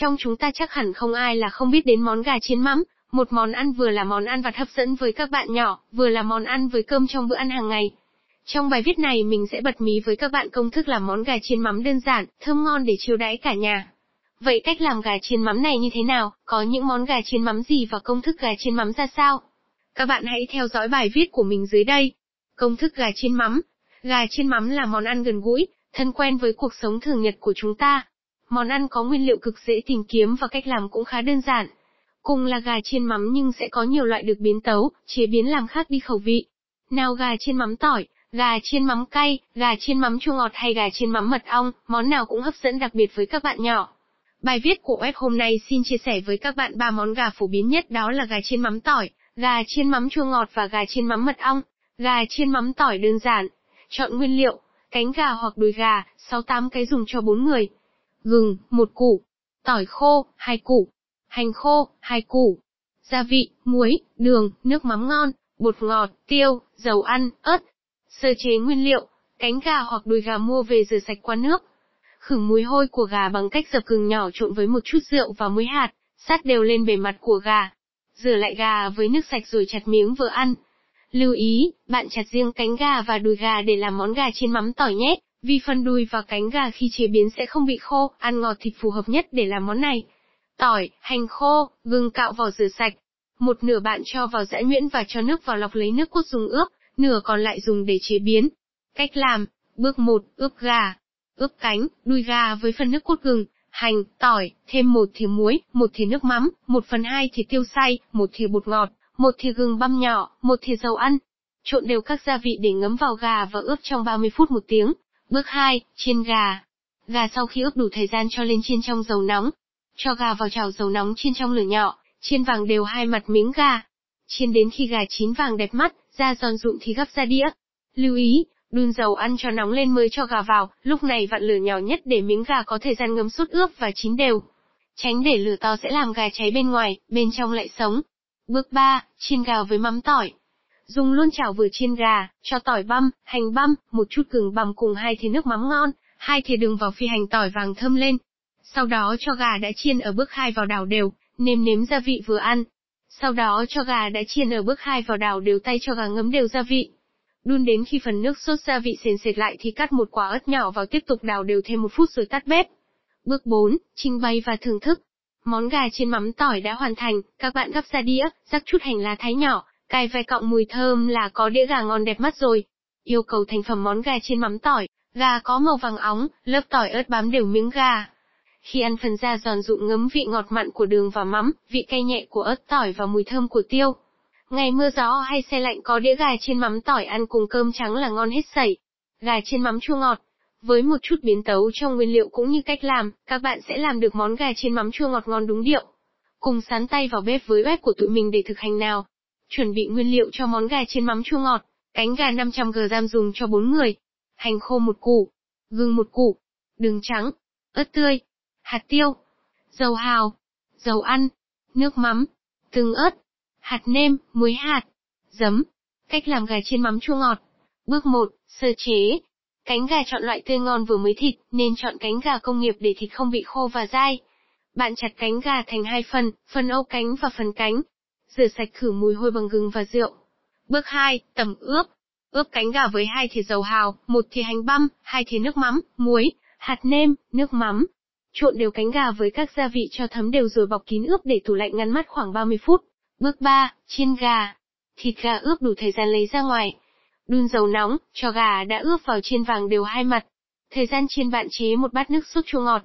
Trong chúng ta chắc hẳn không ai là không biết đến món gà chiên mắm, một món ăn vừa là món ăn vặt hấp dẫn với các bạn nhỏ, vừa là món ăn với cơm trong bữa ăn hàng ngày. Trong bài viết này mình sẽ bật mí với các bạn công thức làm món gà chiên mắm đơn giản, thơm ngon để chiêu đãi cả nhà. Vậy cách làm gà chiên mắm này như thế nào, có những món gà chiên mắm gì và công thức gà chiên mắm ra sao? Các bạn hãy theo dõi bài viết của mình dưới đây. Công thức gà chiên mắm. Gà chiên mắm là món ăn gần gũi, thân quen với cuộc sống thường nhật của chúng ta. Món ăn có nguyên liệu cực dễ tìm kiếm và cách làm cũng khá đơn giản. Cùng là gà chiên mắm nhưng sẽ có nhiều loại được biến tấu, chế biến làm khác đi khẩu vị. Nào gà chiên mắm tỏi, gà chiên mắm cay, gà chiên mắm chua ngọt hay gà chiên mắm mật ong, món nào cũng hấp dẫn đặc biệt với các bạn nhỏ. Bài viết của web hôm nay xin chia sẻ với các bạn ba món gà phổ biến nhất đó là gà chiên mắm tỏi, gà chiên mắm chua ngọt và gà chiên mắm mật ong. Gà chiên mắm tỏi đơn giản. Chọn nguyên liệu, cánh gà hoặc đùi gà, 6-8 cái dùng cho 4 người. Gừng, một củ. Tỏi khô, hai củ. Hành khô, hai củ. Gia vị, muối, đường, nước mắm ngon, bột ngọt, tiêu, dầu ăn, ớt. Sơ chế nguyên liệu, cánh gà hoặc đùi gà mua về rửa sạch qua nước. Khử mùi hôi của gà bằng cách dập gừng nhỏ trộn với một chút rượu và muối hạt, sát đều lên bề mặt của gà. Rửa lại gà với nước sạch rồi chặt miếng vừa ăn. Lưu ý, bạn chặt riêng cánh gà và đùi gà để làm món gà chiên mắm tỏi nhé, vì phần đùi và cánh gà khi chế biến sẽ không bị khô, ăn ngọt thịt phù hợp nhất để làm món này. Tỏi, hành khô, gừng cạo vỏ rửa sạch. Một nửa bạn cho vào giã nhuyễn và cho nước vào lọc lấy nước cốt dùng ướp, nửa còn lại dùng để chế biến. Cách làm, bước 1, ướp gà. Ướp cánh, đùi gà với phần nước cốt gừng, hành, tỏi, thêm một thìa muối, một thìa nước mắm, một phần hai thìa tiêu xay, một thìa bột ngọt, một thìa gừng băm nhỏ, một thìa dầu ăn. Trộn đều các gia vị để ngấm vào gà và ướp trong 30 phút một tiếng. Bước 2, chiên gà. Gà sau khi ướp đủ thời gian cho lên chiên trong dầu nóng. Cho gà vào chảo dầu nóng chiên trong lửa nhỏ, chiên vàng đều hai mặt miếng gà. Chiên đến khi gà chín vàng đẹp mắt, da giòn rụm thì gấp ra đĩa. Lưu ý, đun dầu ăn cho nóng lên mới cho gà vào, lúc này vặn lửa nhỏ nhất để miếng gà có thời gian ngấm sút ướp và chín đều. Tránh để lửa to sẽ làm gà cháy bên ngoài, bên trong lại sống. Bước 3, chiên gà với mắm tỏi. Dùng luôn chảo vừa chiên gà, cho tỏi băm, hành băm, một chút gừng băm cùng hai thìa nước mắm ngon, hai thìa đường vào phi hành tỏi vàng thơm lên. Sau đó cho gà đã chiên ở bước hai vào đảo đều, nêm nếm gia vị vừa ăn. Sau đó cho gà đã chiên ở bước hai vào đảo đều tay cho gà ngấm đều gia vị. Đun đến khi phần nước sốt gia vị sền sệt lại thì cắt một quả ớt nhỏ vào tiếp tục đảo đều thêm một phút rồi tắt bếp. Bước 4, trình bày và thưởng thức. Món gà chiên mắm tỏi đã hoàn thành, các bạn gắp ra đĩa, rắc chút hành lá thái nhỏ, cài vài cọng mùi thơm là có đĩa gà ngon đẹp mắt rồi. Yêu cầu thành phẩm món gà trên mắm tỏi, gà có màu vàng óng, lớp tỏi ớt bám đều miếng gà. Khi ăn phần da giòn rụm ngấm vị ngọt mặn của đường và mắm, vị cay nhẹ của ớt tỏi và mùi thơm của tiêu. Ngày mưa gió hay xe lạnh có đĩa gà trên mắm tỏi ăn cùng cơm trắng là ngon hết sảy. Gà trên mắm chua ngọt. Với một chút biến tấu trong nguyên liệu cũng như cách làm, các bạn sẽ làm được món gà trên mắm chua ngọt ngon đúng điệu. Cùng sán tay vào bếp với web của tụi mình để thực hành nào. Chuẩn bị nguyên liệu cho món gà chiên mắm chua ngọt. Cánh gà 500g dùng cho 4 người. Hành khô một củ. Gừng một củ. Đường trắng. ớt tươi. Hạt tiêu. Dầu hào. Dầu ăn. Nước mắm. Tương ớt hạt nêm, muối hạt, giấm. Cách làm gà chiên mắm chua ngọt. Bước 1, sơ chế. Cánh gà chọn loại tươi ngon vừa mới thịt, nên chọn cánh gà công nghiệp để thịt không bị khô và dai. Bạn chặt cánh gà thành hai phần, phần âu cánh và phần cánh. Rửa sạch khử mùi hôi bằng gừng và rượu. Bước 2, tẩm ướp. Ướp cánh gà với hai thìa dầu hào, một thìa hành băm, hai thìa nước mắm, muối, hạt nêm, nước mắm. Trộn đều cánh gà với các gia vị cho thấm đều rồi bọc kín ướp để tủ lạnh ngăn mát khoảng 30 phút. Bước 3, chiên gà. Thịt gà ướp đủ thời gian lấy ra ngoài. Đun dầu nóng, cho gà đã ướp vào chiên vàng đều hai mặt. Thời gian chiên bạn chế một bát nước sốt chua ngọt.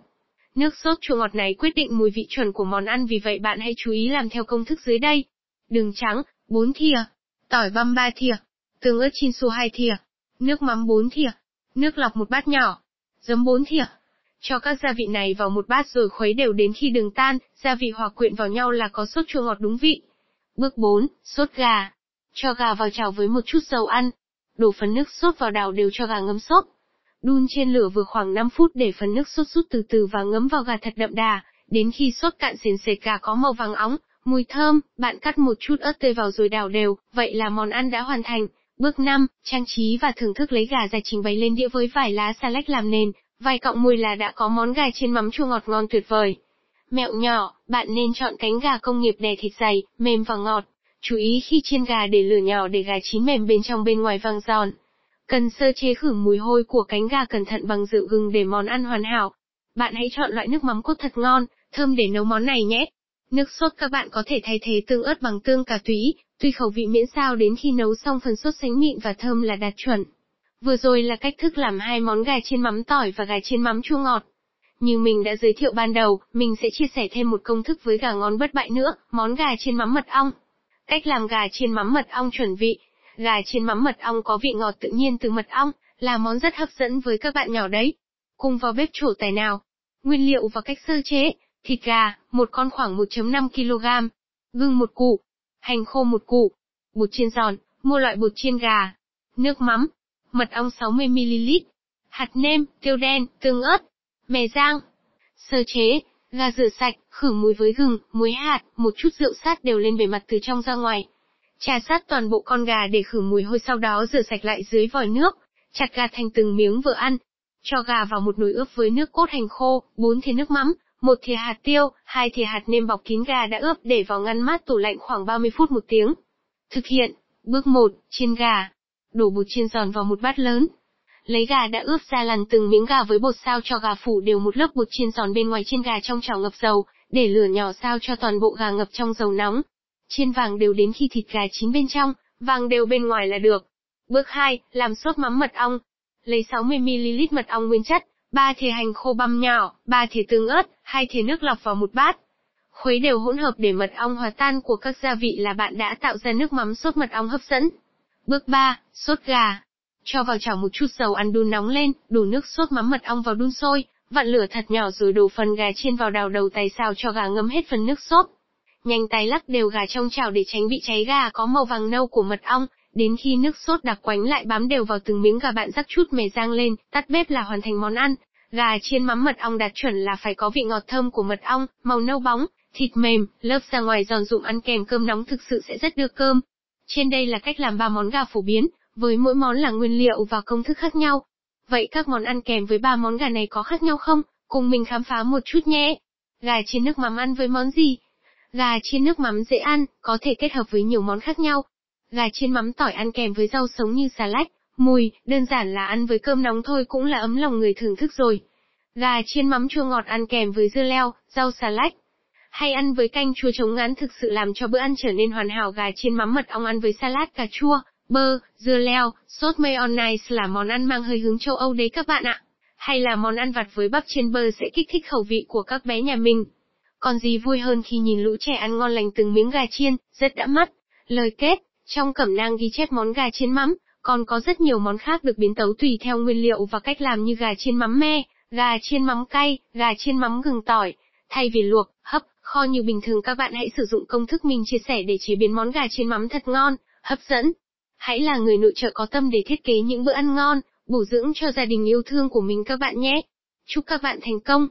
Nước sốt chua ngọt này quyết định mùi vị chuẩn của món ăn vì vậy bạn hãy chú ý làm theo công thức dưới đây. Đường trắng, 4 thìa. Tỏi băm 3 thìa. Tương ớt chin su 2 thìa. Nước mắm 4 thìa. Nước lọc một bát nhỏ. Giấm 4 thìa. Cho các gia vị này vào một bát rồi khuấy đều đến khi đường tan, gia vị hòa quyện vào nhau là có sốt chua ngọt đúng vị. Bước 4, sốt gà. Cho gà vào chảo với một chút dầu ăn. Đổ phần nước sốt vào đảo đều cho gà ngấm sốt. Đun trên lửa vừa khoảng 5 phút để phần nước sốt rút từ từ và ngấm vào gà thật đậm đà, đến khi sốt cạn sền sệt gà có màu vàng óng, mùi thơm, bạn cắt một chút ớt tươi vào rồi đảo đều, vậy là món ăn đã hoàn thành. Bước 5, trang trí và thưởng thức lấy gà ra trình bày lên đĩa với vài lá xà lách làm nền, vài cọng mùi là đã có món gà trên mắm chua ngọt ngon tuyệt vời. Mẹo nhỏ, bạn nên chọn cánh gà công nghiệp đè thịt dày, mềm và ngọt. Chú ý khi chiên gà để lửa nhỏ để gà chín mềm bên trong bên ngoài vàng giòn. Cần sơ chế khử mùi hôi của cánh gà cẩn thận bằng rượu gừng để món ăn hoàn hảo. Bạn hãy chọn loại nước mắm cốt thật ngon, thơm để nấu món này nhé. Nước sốt các bạn có thể thay thế tương ớt bằng tương cà túy, tùy khẩu vị miễn sao đến khi nấu xong phần sốt sánh mịn và thơm là đạt chuẩn. Vừa rồi là cách thức làm hai món gà chiên mắm tỏi và gà chiên mắm chua ngọt. Như mình đã giới thiệu ban đầu, mình sẽ chia sẻ thêm một công thức với gà ngon bất bại nữa, món gà chiên mắm mật ong. Cách làm gà chiên mắm mật ong chuẩn vị. Gà chiên mắm mật ong có vị ngọt tự nhiên từ mật ong, là món rất hấp dẫn với các bạn nhỏ đấy. Cùng vào bếp chủ tài nào. Nguyên liệu và cách sơ chế. Thịt gà, một con khoảng 1.5 kg. Gừng một củ. Hành khô một củ. Bột chiên giòn, mua loại bột chiên gà. Nước mắm. Mật ong 60ml. Hạt nêm, tiêu đen, tương ớt. Mè rang. Sơ chế. Gà rửa sạch, khử mùi với gừng, muối hạt, một chút rượu sát đều lên bề mặt từ trong ra ngoài. Trà sát toàn bộ con gà để khử mùi hôi sau đó rửa sạch lại dưới vòi nước. Chặt gà thành từng miếng vừa ăn. Cho gà vào một nồi ướp với nước cốt hành khô, 4 thìa nước mắm, một thìa hạt tiêu, hai thìa hạt nêm bọc kín gà đã ướp để vào ngăn mát tủ lạnh khoảng 30 phút một tiếng. Thực hiện, bước 1, chiên gà. Đổ bột chiên giòn vào một bát lớn. Lấy gà đã ướp ra lằn từng miếng gà với bột sao cho gà phủ đều một lớp bột chiên giòn bên ngoài chiên gà trong chảo ngập dầu, để lửa nhỏ sao cho toàn bộ gà ngập trong dầu nóng. Chiên vàng đều đến khi thịt gà chín bên trong, vàng đều bên ngoài là được. Bước 2, làm sốt mắm mật ong. Lấy 60ml mật ong nguyên chất, 3 thìa hành khô băm nhỏ, 3 thìa tương ớt, 2 thìa nước lọc vào một bát. Khuấy đều hỗn hợp để mật ong hòa tan của các gia vị là bạn đã tạo ra nước mắm sốt mật ong hấp dẫn. Bước 3, sốt gà. Cho vào chảo một chút dầu ăn đun nóng lên, đổ nước sốt mắm mật ong vào đun sôi, vặn lửa thật nhỏ rồi đổ phần gà chiên vào đào đầu tay xào cho gà ngấm hết phần nước sốt. Nhanh tay lắc đều gà trong chảo để tránh bị cháy gà có màu vàng nâu của mật ong, đến khi nước sốt đặc quánh lại bám đều vào từng miếng gà bạn rắc chút mè rang lên, tắt bếp là hoàn thành món ăn. Gà chiên mắm mật ong đạt chuẩn là phải có vị ngọt thơm của mật ong, màu nâu bóng, thịt mềm, lớp ra ngoài giòn rụm ăn kèm cơm nóng thực sự sẽ rất đưa cơm. Trên đây là cách làm ba món gà phổ biến, với mỗi món là nguyên liệu và công thức khác nhau. Vậy các món ăn kèm với ba món gà này có khác nhau không? Cùng mình khám phá một chút nhé. Gà chiên nước mắm ăn với món gì? Gà chiên nước mắm dễ ăn, có thể kết hợp với nhiều món khác nhau. Gà chiên mắm tỏi ăn kèm với rau sống như xà lách, mùi, đơn giản là ăn với cơm nóng thôi cũng là ấm lòng người thưởng thức rồi. Gà chiên mắm chua ngọt ăn kèm với dưa leo, rau xà lách. Hay ăn với canh chua chống ngán thực sự làm cho bữa ăn trở nên hoàn hảo gà chiên mắm mật ong ăn với salad cà chua, bơ, dưa leo, sốt mayonnaise là món ăn mang hơi hướng châu Âu đấy các bạn ạ. Hay là món ăn vặt với bắp chiên bơ sẽ kích thích khẩu vị của các bé nhà mình. Còn gì vui hơn khi nhìn lũ trẻ ăn ngon lành từng miếng gà chiên, rất đã mắt. Lời kết, trong cẩm nang ghi chép món gà chiên mắm, còn có rất nhiều món khác được biến tấu tùy theo nguyên liệu và cách làm như gà chiên mắm me, gà chiên mắm cay, gà chiên mắm gừng tỏi. Thay vì luộc, hấp, kho như bình thường các bạn hãy sử dụng công thức mình chia sẻ để chế biến món gà chiên mắm thật ngon, hấp dẫn. Hãy là người nội trợ có tâm để thiết kế những bữa ăn ngon, bổ dưỡng cho gia đình yêu thương của mình các bạn nhé. Chúc các bạn thành công!